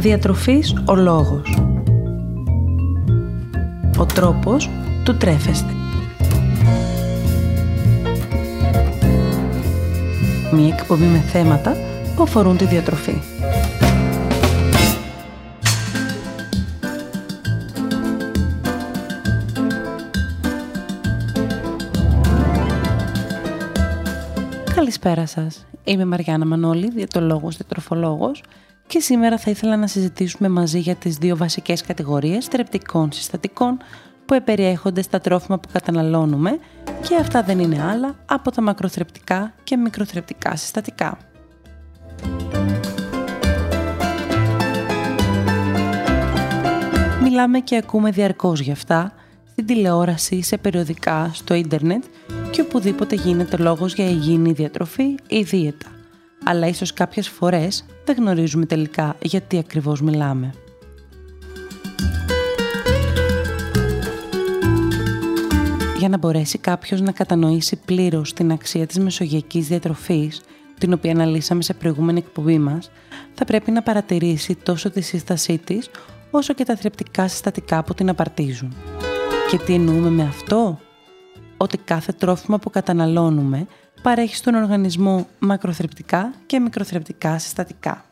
Διατροφής ο λόγος. Ο τρόπος του τρέφεστε. Μία εκπομπή με θέματα που αφορούν τη διατροφή. Καλησπέρα σας. Είμαι Μαριάννα Μανώλη, διατολόγος, διατροφολόγος και σήμερα θα ήθελα να συζητήσουμε μαζί για τις δύο βασικές κατηγορίες τρεπτικών συστατικών που επεριέχονται στα τρόφιμα που καταναλώνουμε και αυτά δεν είναι άλλα από τα μακροθρεπτικά και μικροθρεπτικά συστατικά. Μιλάμε και ακούμε διαρκώς για αυτά στην τηλεόραση, σε περιοδικά, στο ίντερνετ και οπουδήποτε γίνεται λόγος για υγιεινή διατροφή ή δίαιτα. Αλλά ίσως κάποιες φορές δεν γνωρίζουμε τελικά γιατί ακριβώς μιλάμε. Για να μπορέσει κάποιος να κατανοήσει πλήρως την αξία της μεσογειακής διατροφής, την οποία αναλύσαμε σε προηγούμενη εκπομπή μας, θα πρέπει να παρατηρήσει τόσο τη σύστασή της, όσο και τα θρεπτικά συστατικά που την απαρτίζουν. Και τι εννοούμε με αυτό; Ότι κάθε τρόφιμα που καταναλώνουμε παρέχει στον οργανισμό μακροθρεπτικά και μικροθρεπτικά συστατικά.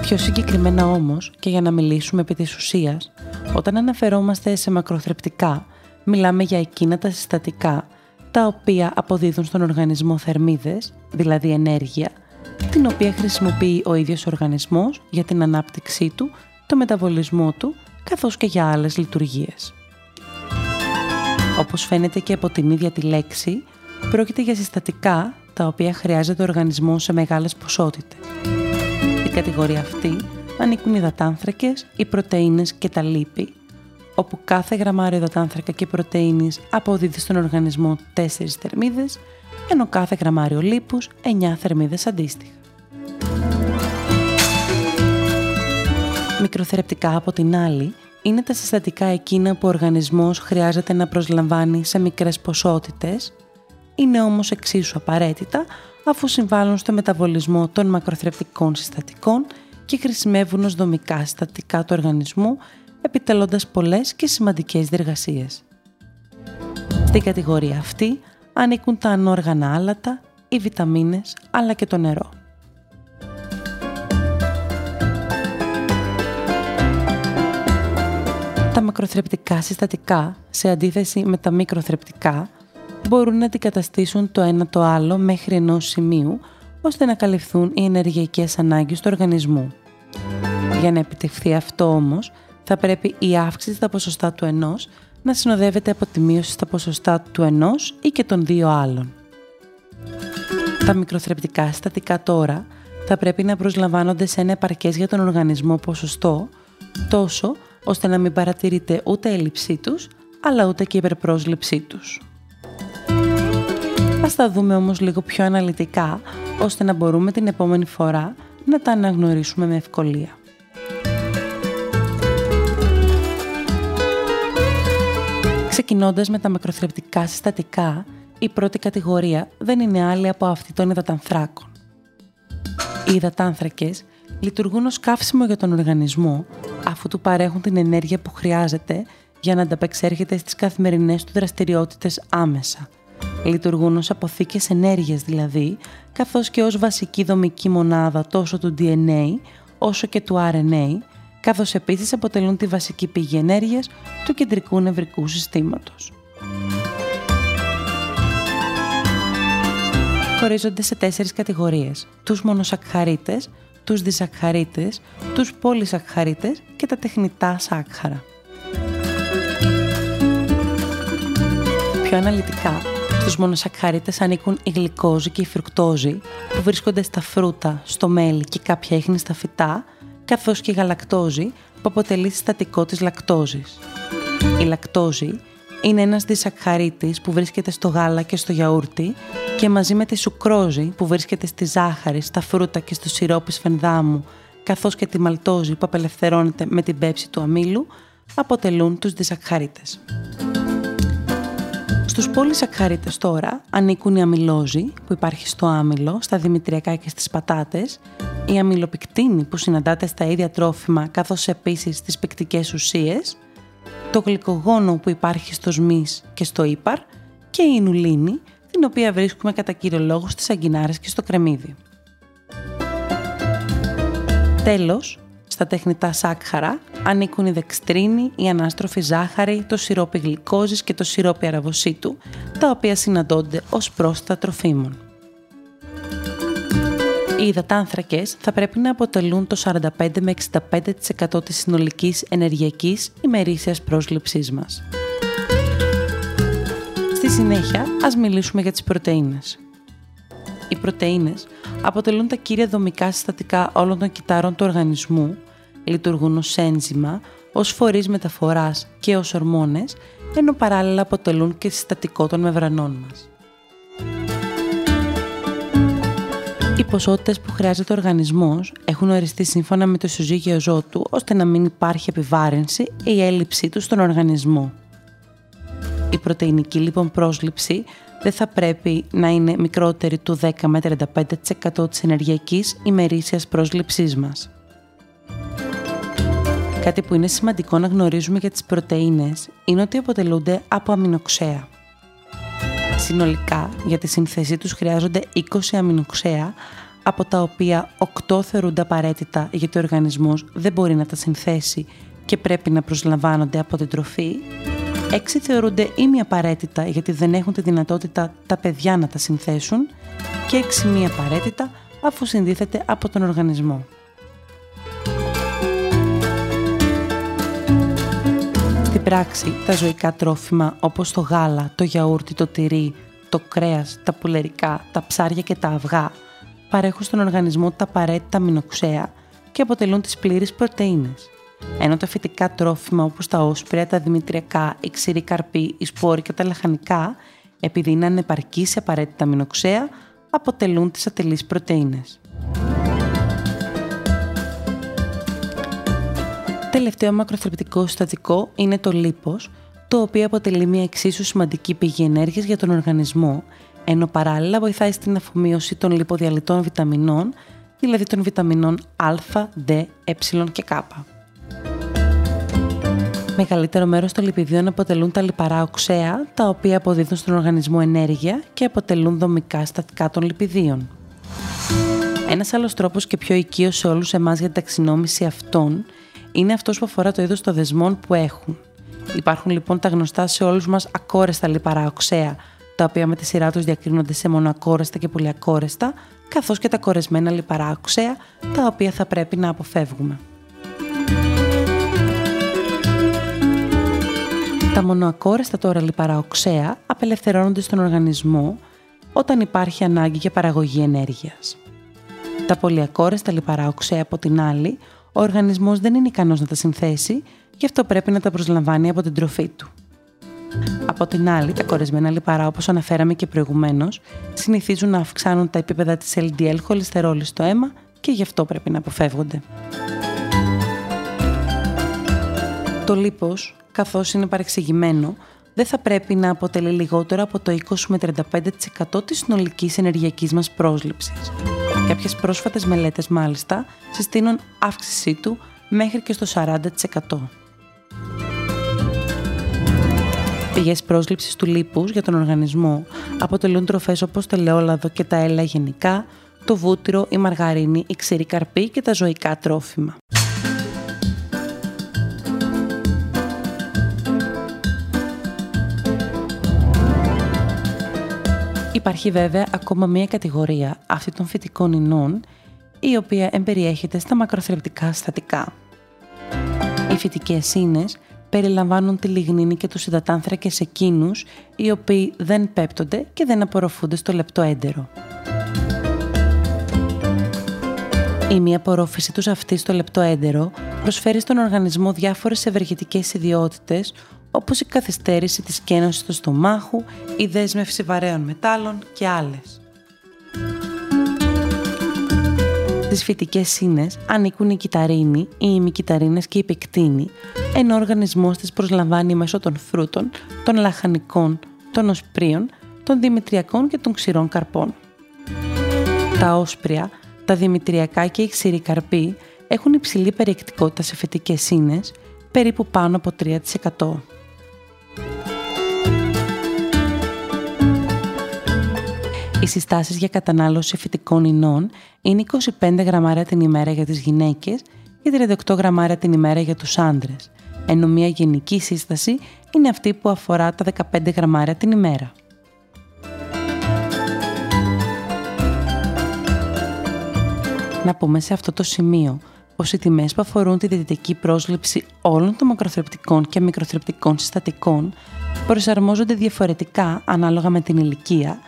Πιο συγκεκριμένα όμως, και για να μιλήσουμε επί της ουσίας, όταν αναφερόμαστε σε μακροθρεπτικά, μιλάμε για εκείνα τα συστατικά τα οποία αποδίδουν στον οργανισμό θερμίδες, δηλαδή ενέργεια, την οποία χρησιμοποιεί ο ίδιος ο οργανισμός για την ανάπτυξή του, το μεταβολισμό του, καθώς και για άλλες λειτουργίες. Όπως φαίνεται και από την ίδια τη λέξη, πρόκειται για συστατικά τα οποία χρειάζεται ο οργανισμός σε μεγάλες ποσότητες. Στην κατηγορία αυτή ανήκουν οι υδατάνθρακες, οι πρωτεΐνες και τα λίπη, όπου κάθε γραμμάριο υδατάνθρακα και πρωτεΐνης αποδίδει στον οργανισμό 4 θερμίδες, ενώ κάθε γραμμάριο λίπους 9 θερμίδες αντίστοιχα. Μικροθεραπευτικά από την άλλη είναι τα συστατικά εκείνα που ο οργανισμός χρειάζεται να προσλαμβάνει σε μικρές ποσότητες, είναι όμως εξίσου απαραίτητα αφού συμβάλλουν στο μεταβολισμό των μακροθρεπτικών συστατικών και χρησιμεύουν ως δομικά συστατικά του οργανισμού, επιτελώντας πολλές και σημαντικές διεργασίες. Στην κατηγορία αυτή ανήκουν τα ανόργανα άλατα, οι βιταμίνες αλλά και το νερό. Τα μακροθρεπτικά συστατικά, σε αντίθεση με τα μικροθρεπτικά, μπορούν να αντικαταστήσουν το ένα το άλλο μέχρι ενός σημείου, ώστε να καλυφθούν οι ενεργειακές ανάγκες του οργανισμού. Για να επιτευχθεί αυτό όμως, θα πρέπει η αύξηση στα ποσοστά του ενός να συνοδεύεται από τη μείωση στα ποσοστά του ενός ή και των δύο άλλων. Τα μικροθρεπτικά συστατικά τώρα θα πρέπει να προσλαμβάνονται σε ένα επαρκές για τον οργανισμό ποσοστό, τόσο ώστε να μην παρατηρείται ούτε έλλειψή τους, αλλά ούτε και υπερπρόσληψή τους. Ας τα δούμε όμως λίγο πιο αναλυτικά, ώστε να μπορούμε την επόμενη φορά να τα αναγνωρίσουμε με ευκολία. Ξεκινώντας με τα μακροθρεπτικά συστατικά, η πρώτη κατηγορία δεν είναι άλλη από αυτή των υδατανθράκων. Οι υδατάνθρακες λειτουργούν ως καύσιμο για τον οργανισμό, αφού του παρέχουν την ενέργεια που χρειάζεται για να ανταπεξέρχεται στις καθημερινές του δραστηριότητες άμεσα. Λειτουργούν ως αποθήκες ενέργειας δηλαδή, καθώς και ως βασική δομική μονάδα τόσο του DNA όσο και του RNA, καθώς επίσης αποτελούν τη βασική πηγή ενέργειας του κεντρικού νευρικού συστήματος. Χωρίζονται σε τέσσερις κατηγορίες, τους μονοσακχαρίτες, τους δισακχαρίτες, τους πολυσακχαρίτες και τα τεχνητά σάκχαρα. Πιο αναλυτικά, στους μονοσακχαρίτες ανήκουν η γλυκόζη και η φρουκτόζη που βρίσκονται στα φρούτα, στο μέλι και κάποια ίχνη στα φυτά, καθώς και η γαλακτόζη που αποτελεί συστατικό της λακτόζης. Η λακτόζη είναι ένας δισακχαρίτης που βρίσκεται στο γάλα και στο γιαούρτι και μαζί με τη σουκρόζη που βρίσκεται στη ζάχαρη, στα φρούτα και στο σιρόπι σφενδάμου καθώς και τη μαλτόζη που απελευθερώνεται με την πέψη του αμύλου αποτελούν τους δισακχαρίτες Στους πολυσακχαρίτες τώρα ανήκουν η αμυλόζη που υπάρχει στο άμυλο, στα δημητριακά και στις πατάτες, η αμυλοπικτίνη που συναντάται στα ίδια τρόφιμα καθώς επίσης στις πεκτικές ουσίες, το γλυκογόνο που υπάρχει στο σμις και στο ύπαρ και η ινουλίνη την οποία βρίσκουμε κατά κύριο λόγο στις αγκινάρες και στο κρεμμύδι. Τέλος, στα τεχνητά σάκχαρα ανήκουν η δεξτρίνη, η ανάστροφη ζάχαρη, το σιρόπι γλυκόζης και το σιρόπι αραβοσίτου, τα οποία συναντώνται ως πρόσθετα τροφίμων. Οι υδατάνθρακες θα πρέπει να αποτελούν το 45 με 65% της συνολικής ενεργειακής ημερήσιας πρόσληψής μας. Στη συνέχεια, ας μιλήσουμε για τις πρωτεΐνες. Οι πρωτεΐνες αποτελούν τα κύρια δομικά συστατικά όλων των κυτάρων του οργανισμού, λειτουργούν ως ένζημα, ως φορείς μεταφοράς και ως ορμόνες, ενώ παράλληλα αποτελούν και συστατικό των μεμβρανών μας. Οι ποσότητες που χρειάζεται ο οργανισμός έχουν οριστεί σύμφωνα με το ισοζύγιο ζώτου ώστε να μην υπάρχει επιβάρυνση ή η έλλειψή του στον οργανισμό. Η πρωτεϊνική λοιπόν πρόσληψη δεν θα πρέπει να είναι μικρότερη του 10 με 35% της ενεργειακής ημερήσιας πρόσληψής μας. Κάτι που είναι σημαντικό να γνωρίζουμε για τις πρωτεΐνες είναι ότι αποτελούνται από αμινοξέα. Συνολικά, για τη σύνθεσή τους χρειάζονται 20 αμινοξέα, από τα οποία 8 θεωρούνται απαραίτητα γιατί ο οργανισμός δεν μπορεί να τα συνθέσει και πρέπει να προσλαμβάνονται από την τροφή Έξι θεωρούνται ή μη απαραίτητα γιατί δεν έχουν τη δυνατότητα τα παιδιά να τα συνθέσουν και έξι μη απαραίτητα αφού συνδύθεται από τον οργανισμό. Πράξη, τα ζωικά τρόφιμα όπως το γάλα, το γιαούρτι, το τυρί, το κρέας, τα πουλερικά, τα ψάρια και τα αυγά παρέχουν στον οργανισμό τα απαραίτητα μηνοξέα και αποτελούν τις πλήρεις πρωτεΐνες ενώ τα φυτικά τρόφιμα όπως τα όσπρια, τα δημητριακά, η ξηρή καρπή, οι σπόροι και τα λαχανικά, επειδή είναι ανεπαρκή σε απαραίτητα αμινοξέα, αποτελούν τις ατελείς πρωτεΐνες. Τελευταίο μακροθρεπτικό συστατικό είναι το λίπος, το οποίο αποτελεί μια εξίσου σημαντική πηγή ενέργειας για τον οργανισμό, ενώ παράλληλα βοηθάει στην αφομοίωση των λιποδιαλυτών βιταμινών, δηλαδή των βιταμινών Α, D, Ε και K. Μεγαλύτερο μέρος των λιπιδίων αποτελούν τα λιπαρά οξέα, τα οποία αποδίδουν στον οργανισμό ενέργεια και αποτελούν δομικά στατικά των λιπιδίων. Ένας άλλος τρόπος και πιο οικείος σε όλους εμάς για την ταξινόμηση αυτών είναι αυτός που αφορά το είδος των δεσμών που έχουν. Υπάρχουν λοιπόν τα γνωστά σε όλους μας ακόρεστα λιπαρά οξέα, τα οποία με τη σειρά τους διακρίνονται σε μονοακόρεστα και πολυακόρεστα, καθώς και τα κορεσμένα λιπαρά οξέα, τα οποία θα πρέπει να αποφεύγουμε. Τα μονοακόρεστα τώρα λιπαρά οξέα απελευθερώνονται στον οργανισμό όταν υπάρχει ανάγκη για παραγωγή ενέργειας. Τα πολυακόρεστα λιπαρά οξέα από την άλλη, ο οργανισμός δεν είναι ικανός να τα συνθέσει, γι' αυτό πρέπει να τα προσλαμβάνει από την τροφή του. Από την άλλη, τα κορεσμένα λιπαρά, όπως αναφέραμε και προηγουμένως, συνηθίζουν να αυξάνουν τα επίπεδα της LDL χολυστερόλης στο αίμα και γι' αυτό πρέπει να αποφεύγονται. Το λίπος καθώς είναι παρεξηγημένο, δεν θα πρέπει να αποτελεί λιγότερο από το 20 με 35% της συνολικής ενεργειακής μας πρόσληψης. Κάποιες πρόσφατες μελέτες μάλιστα συστήνουν αύξησή του μέχρι και στο 40%. Πηγές πρόσληψης του λίπους για τον οργανισμό αποτελούν τροφές όπως το ελαιόλαδο και τα έλαια γενικά, το βούτυρο, η μαργαρίνη, η ξηρή καρπή και τα ζωικά τρόφιμα. Υπάρχει βέβαια ακόμα μία κατηγορία αυτή των φυτικών ινών, η οποία εμπεριέχεται στα μακροθρεπτικά συστατικά. Οι φυτικές ίνες περιλαμβάνουν τη λιγνίνη και τους υδατάνθρακες εκείνους, οι οποίοι δεν πέπτονται και δεν απορροφούνται στο λεπτό έντερο. Η μία απορρόφηση τους αυτή στο λεπτό έντερο προσφέρει στον οργανισμό διάφορες ευεργετικές ιδιότητες όπως η καθυστέρηση της κένωσης του στομάχου, η δέσμευση βαρέων μετάλλων και άλλες. Στις φυτικές σύνες ανήκουν η κυταρίνη, οι ημικυταρίνες και η πεκτίνη, ενώ ο οργανισμός της προσλαμβάνει μέσω των φρούτων, των λαχανικών, των οσπρίων, των δημητριακών και των ξηρών καρπών. Τα όσπρια, τα δημητριακά και οι ξηροί καρποί έχουν υψηλή περιεκτικότητα σε φυτικές ίνες, περίπου πάνω από 3%. Οι συστάσεις για κατανάλωση φυτικών ινών είναι 25 γραμμάρια την ημέρα για τις γυναίκες και 38 γραμμάρια την ημέρα για τους άντρες, ενώ μια γενική σύσταση είναι αυτή που αφορά τα 15 γραμμάρια την ημέρα. Να πούμε σε αυτό το σημείο πως οι τιμές που αφορούν τη διαιτητική πρόσληψη όλων των μακροθρεπτικών και μικροθρεπτικών συστατικών προσαρμόζονται διαφορετικά ανάλογα με την ηλικία,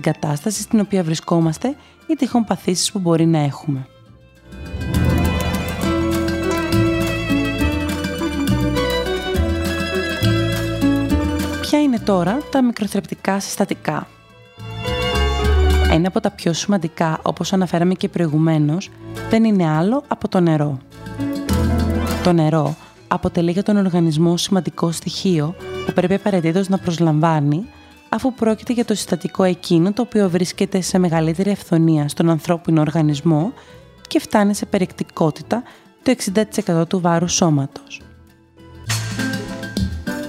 την κατάσταση στην οποία βρισκόμαστε ή τυχόν παθήσεις που μπορεί να έχουμε. Ποια είναι τώρα τα μικροθρεπτικά συστατικά; Ένα από τα πιο σημαντικά, όπως αναφέραμε και προηγουμένως, δεν είναι άλλο από το νερό. Το νερό αποτελεί για τον οργανισμό σημαντικό στοιχείο που πρέπει απαραίτητος να προσλαμβάνει, αφού πρόκειται για το συστατικό εκείνο το οποίο βρίσκεται σε μεγαλύτερη ευθονία στον ανθρώπινο οργανισμό και φτάνει σε περιεκτικότητα το 60% του βάρους σώματος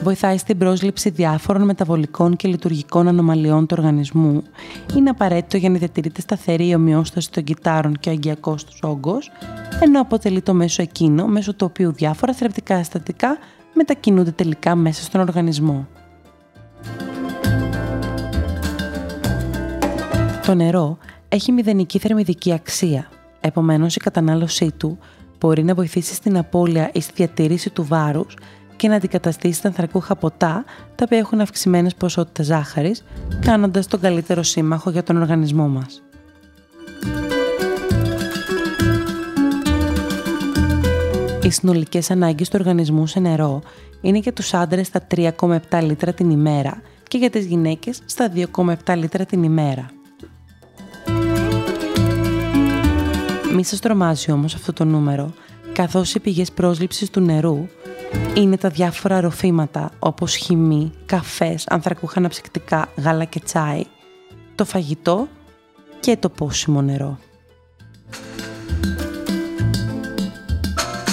βοηθάει στην πρόσληψη διάφορων μεταβολικών και λειτουργικών ανομαλιών του οργανισμού, είναι απαραίτητο για να διατηρείται σταθερή η ομοιόσταση των κυτάρων και ο αγκιακό τους όγκος, ενώ αποτελεί το μέσο εκείνο μέσω του οποίου διάφορα θρεπτικά συστατικά μετακινούνται τελικά μέσα στον οργανισμό. Το νερό έχει μηδενική θερμιδική αξία, επομένως η κατανάλωσή του μπορεί να βοηθήσει στην απώλεια ή στη διατήρηση του βάρους και να αντικαταστήσει τα ανθρακούχα ποτά, τα οποία έχουν αυξημένες ποσότητες ζάχαρης, κάνοντας τον καλύτερο σύμμαχο για τον οργανισμό μας. Οι συνολικές ανάγκες του οργανισμού σε νερό είναι για τους άντρες στα 3,7 λίτρα την ημέρα και για τις γυναίκες στα 2,7 λίτρα την ημέρα. Μη σας τρομάζει όμως αυτό το νούμερο, καθώς οι πηγές πρόσληψης του νερού είναι τα διάφορα ροφήματα όπως χυμή, καφές, ανθρακούχα αναψυκτικά, γάλα και τσάι, το φαγητό και το πόσιμο νερό.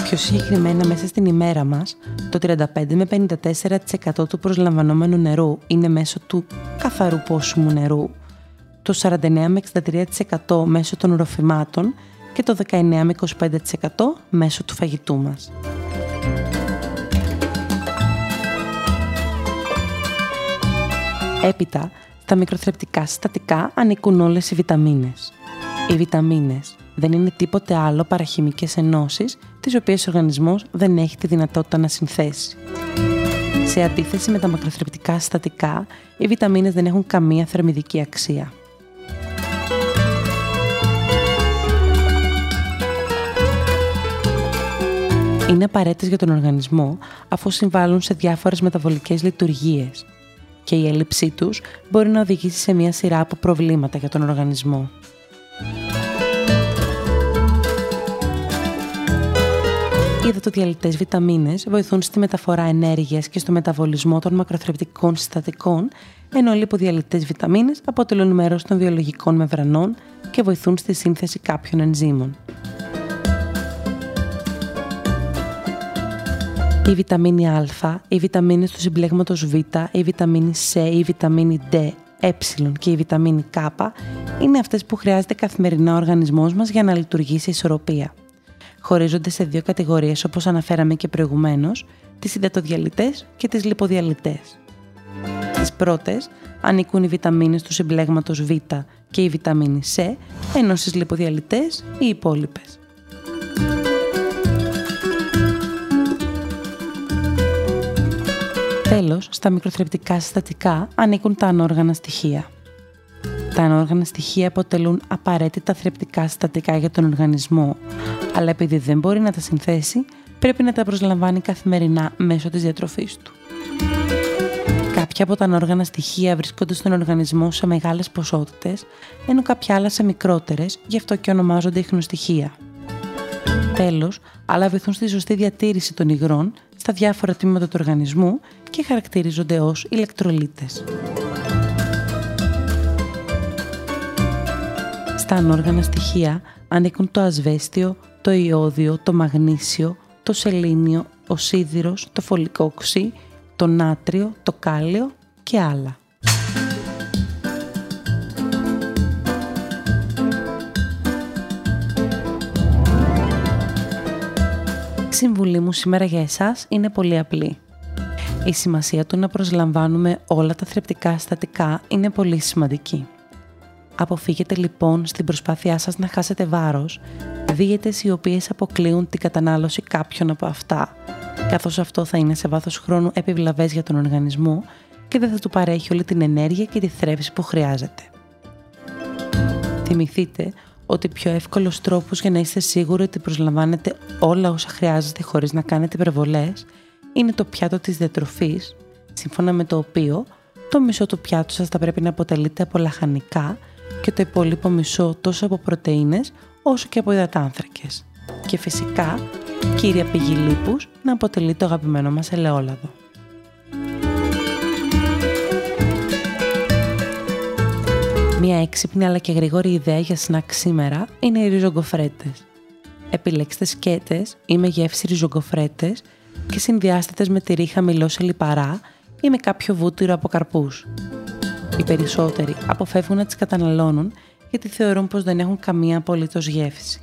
Πιο συγκεκριμένα μέσα στην ημέρα μας, το 35 με 54% του προσλαμβανόμενου νερού είναι μέσω του καθαρού πόσιμου νερού, το 49 με 63% μέσω των ροφημάτων και το 19 με 25% μέσω του φαγητού μας. Έπειτα, στα μικροθρεπτικά συστατικά ανήκουν όλες οι βιταμίνες. Οι βιταμίνες δεν είναι τίποτε άλλο παρά χημικές ενώσεις, τις οποίες ο οργανισμός δεν έχει τη δυνατότητα να συνθέσει. Σε αντίθεση με τα μακροθρεπτικά συστατικά, οι βιταμίνες δεν έχουν καμία θερμιδική αξία. Είναι απαραίτητες για τον οργανισμό αφού συμβάλλουν σε διάφορες μεταβολικές λειτουργίες, και η έλλειψή τους μπορεί να οδηγήσει σε μια σειρά από προβλήματα για τον οργανισμό. Οι υδατοδιαλυτές βιταμίνες βοηθούν στη μεταφορά ενέργειας και στο μεταβολισμό των μακροθρεπτικών συστατικών, ενώ οι λιποδιαλυτές βιταμίνες αποτελούν μέρος των βιολογικών μεμβρανών και βοηθούν στη σύνθεση κάποιων ενζήμων. Η βιταμίνη Α, οι βιταμίνες του συμπλέγματος Β, η βιταμίνη C, η βιταμίνη D, ε και η βιταμίνη K είναι αυτές που χρειάζεται καθημερινά ο οργανισμός μας για να λειτουργήσει ισορροπία. Χωρίζονται σε δύο κατηγορίες όπως αναφέραμε και προηγουμένως, τις υδατοδιαλυτές και τις λιποδιαλυτές. Στις πρώτες ανήκουν οι βιταμίνες του συμπλέγματος Β και η βιταμίνη C, ενώ στις λιποδιαλυτές οι υπόλοιπες. Τέλος, στα μικροθρεπτικά συστατικά ανήκουν τα ανόργανα στοιχεία. Τα ανόργανα στοιχεία αποτελούν απαραίτητα θρεπτικά συστατικά για τον οργανισμό, αλλά επειδή δεν μπορεί να τα συνθέσει, πρέπει να τα προσλαμβάνει καθημερινά μέσω της διατροφής του. Κάποια από τα ανόργανα στοιχεία βρίσκονται στον οργανισμό σε μεγάλες ποσότητες, ενώ κάποια άλλα σε μικρότερες, γι' αυτό και ονομάζονται ιχνοστοιχεία. Τέλος, άλλα βοηθούν στη σωστή διατήρηση των υγρών στα διάφορα τμήματα του οργανισμού και χαρακτηρίζονται ως ηλεκτρολίτες. Στα ανόργανα στοιχεία ανήκουν το ασβέστιο, το ιόδιο, το μαγνήσιο, το σελήνιο, ο σίδηρος, το φωλικό το νάτριο, το κάλιο και άλλα. Συμβουλή μου σήμερα για εσάς είναι πολύ απλή. Η σημασία του να προσλαμβάνουμε όλα τα θρεπτικά συστατικά είναι πολύ σημαντική. Αποφύγετε λοιπόν στην προσπάθειά σας να χάσετε βάρος δίαιτες οι οποίες αποκλείουν την κατανάλωση κάποιων από αυτά, καθώς αυτό θα είναι σε βάθος χρόνου επιβλαβές για τον οργανισμό και δεν θα του παρέχει όλη την ενέργεια και τη θρέψη που χρειάζεται. Θυμηθείτε ότι πιο εύκολος τρόπος για να είστε σίγουροι ότι προσλαμβάνετε όλα όσα χρειάζεστε χωρίς να κάνετε υπερβολές είναι το πιάτο της διατροφής, σύμφωνα με το οποίο το μισό του πιάτου σας θα πρέπει να αποτελείται από λαχανικά και το υπόλοιπο μισό τόσο από πρωτεΐνες όσο και από υδατάνθρακες. Και φυσικά, κύρια πηγή λίπους να αποτελεί το αγαπημένο μας ελαιόλαδο. Μία έξυπνη αλλά και γρήγορη ιδέα για σνακ σήμερα είναι οι ριζογκοφρέτες. Επιλέξτε σκέτες ή με γεύση ριζογκοφρέτες και συνδυάστε με τυρί χαμηλό σε λιπαρά ή με κάποιο βούτυρο από καρπούς. Οι περισσότεροι αποφεύγουν να τις καταναλώνουν γιατί θεωρούν πως δεν έχουν καμία απολύτως γεύση.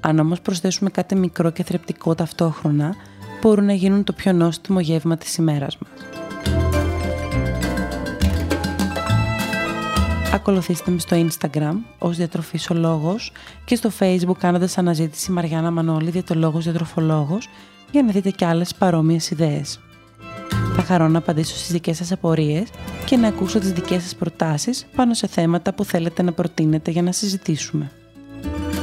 Αν όμως προσθέσουμε κάτι μικρό και θρεπτικό ταυτόχρονα, μπορούν να γίνουν το πιο νόστιμο γεύμα της ημέρας μας. Ακολουθήστε με στο Instagram ως διατροφής και στο Facebook κάνοντας αναζήτηση Μαριάννα Μανώλη διατολόγος διατροφολόγος για να δείτε και άλλες παρόμοιες ιδέες. Θα χαρώ να απαντήσω στις δικές σας απορίες και να ακούσω τις δικές σας προτάσεις πάνω σε θέματα που θέλετε να προτείνετε για να συζητήσουμε.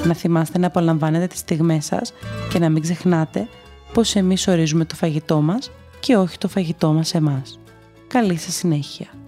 Να θυμάστε να απολαμβάνετε τις στιγμές σας και να μην ξεχνάτε πως εμείς ορίζουμε το φαγητό μας και όχι το φαγητό μας εμάς. Καλή σας συνέχεια!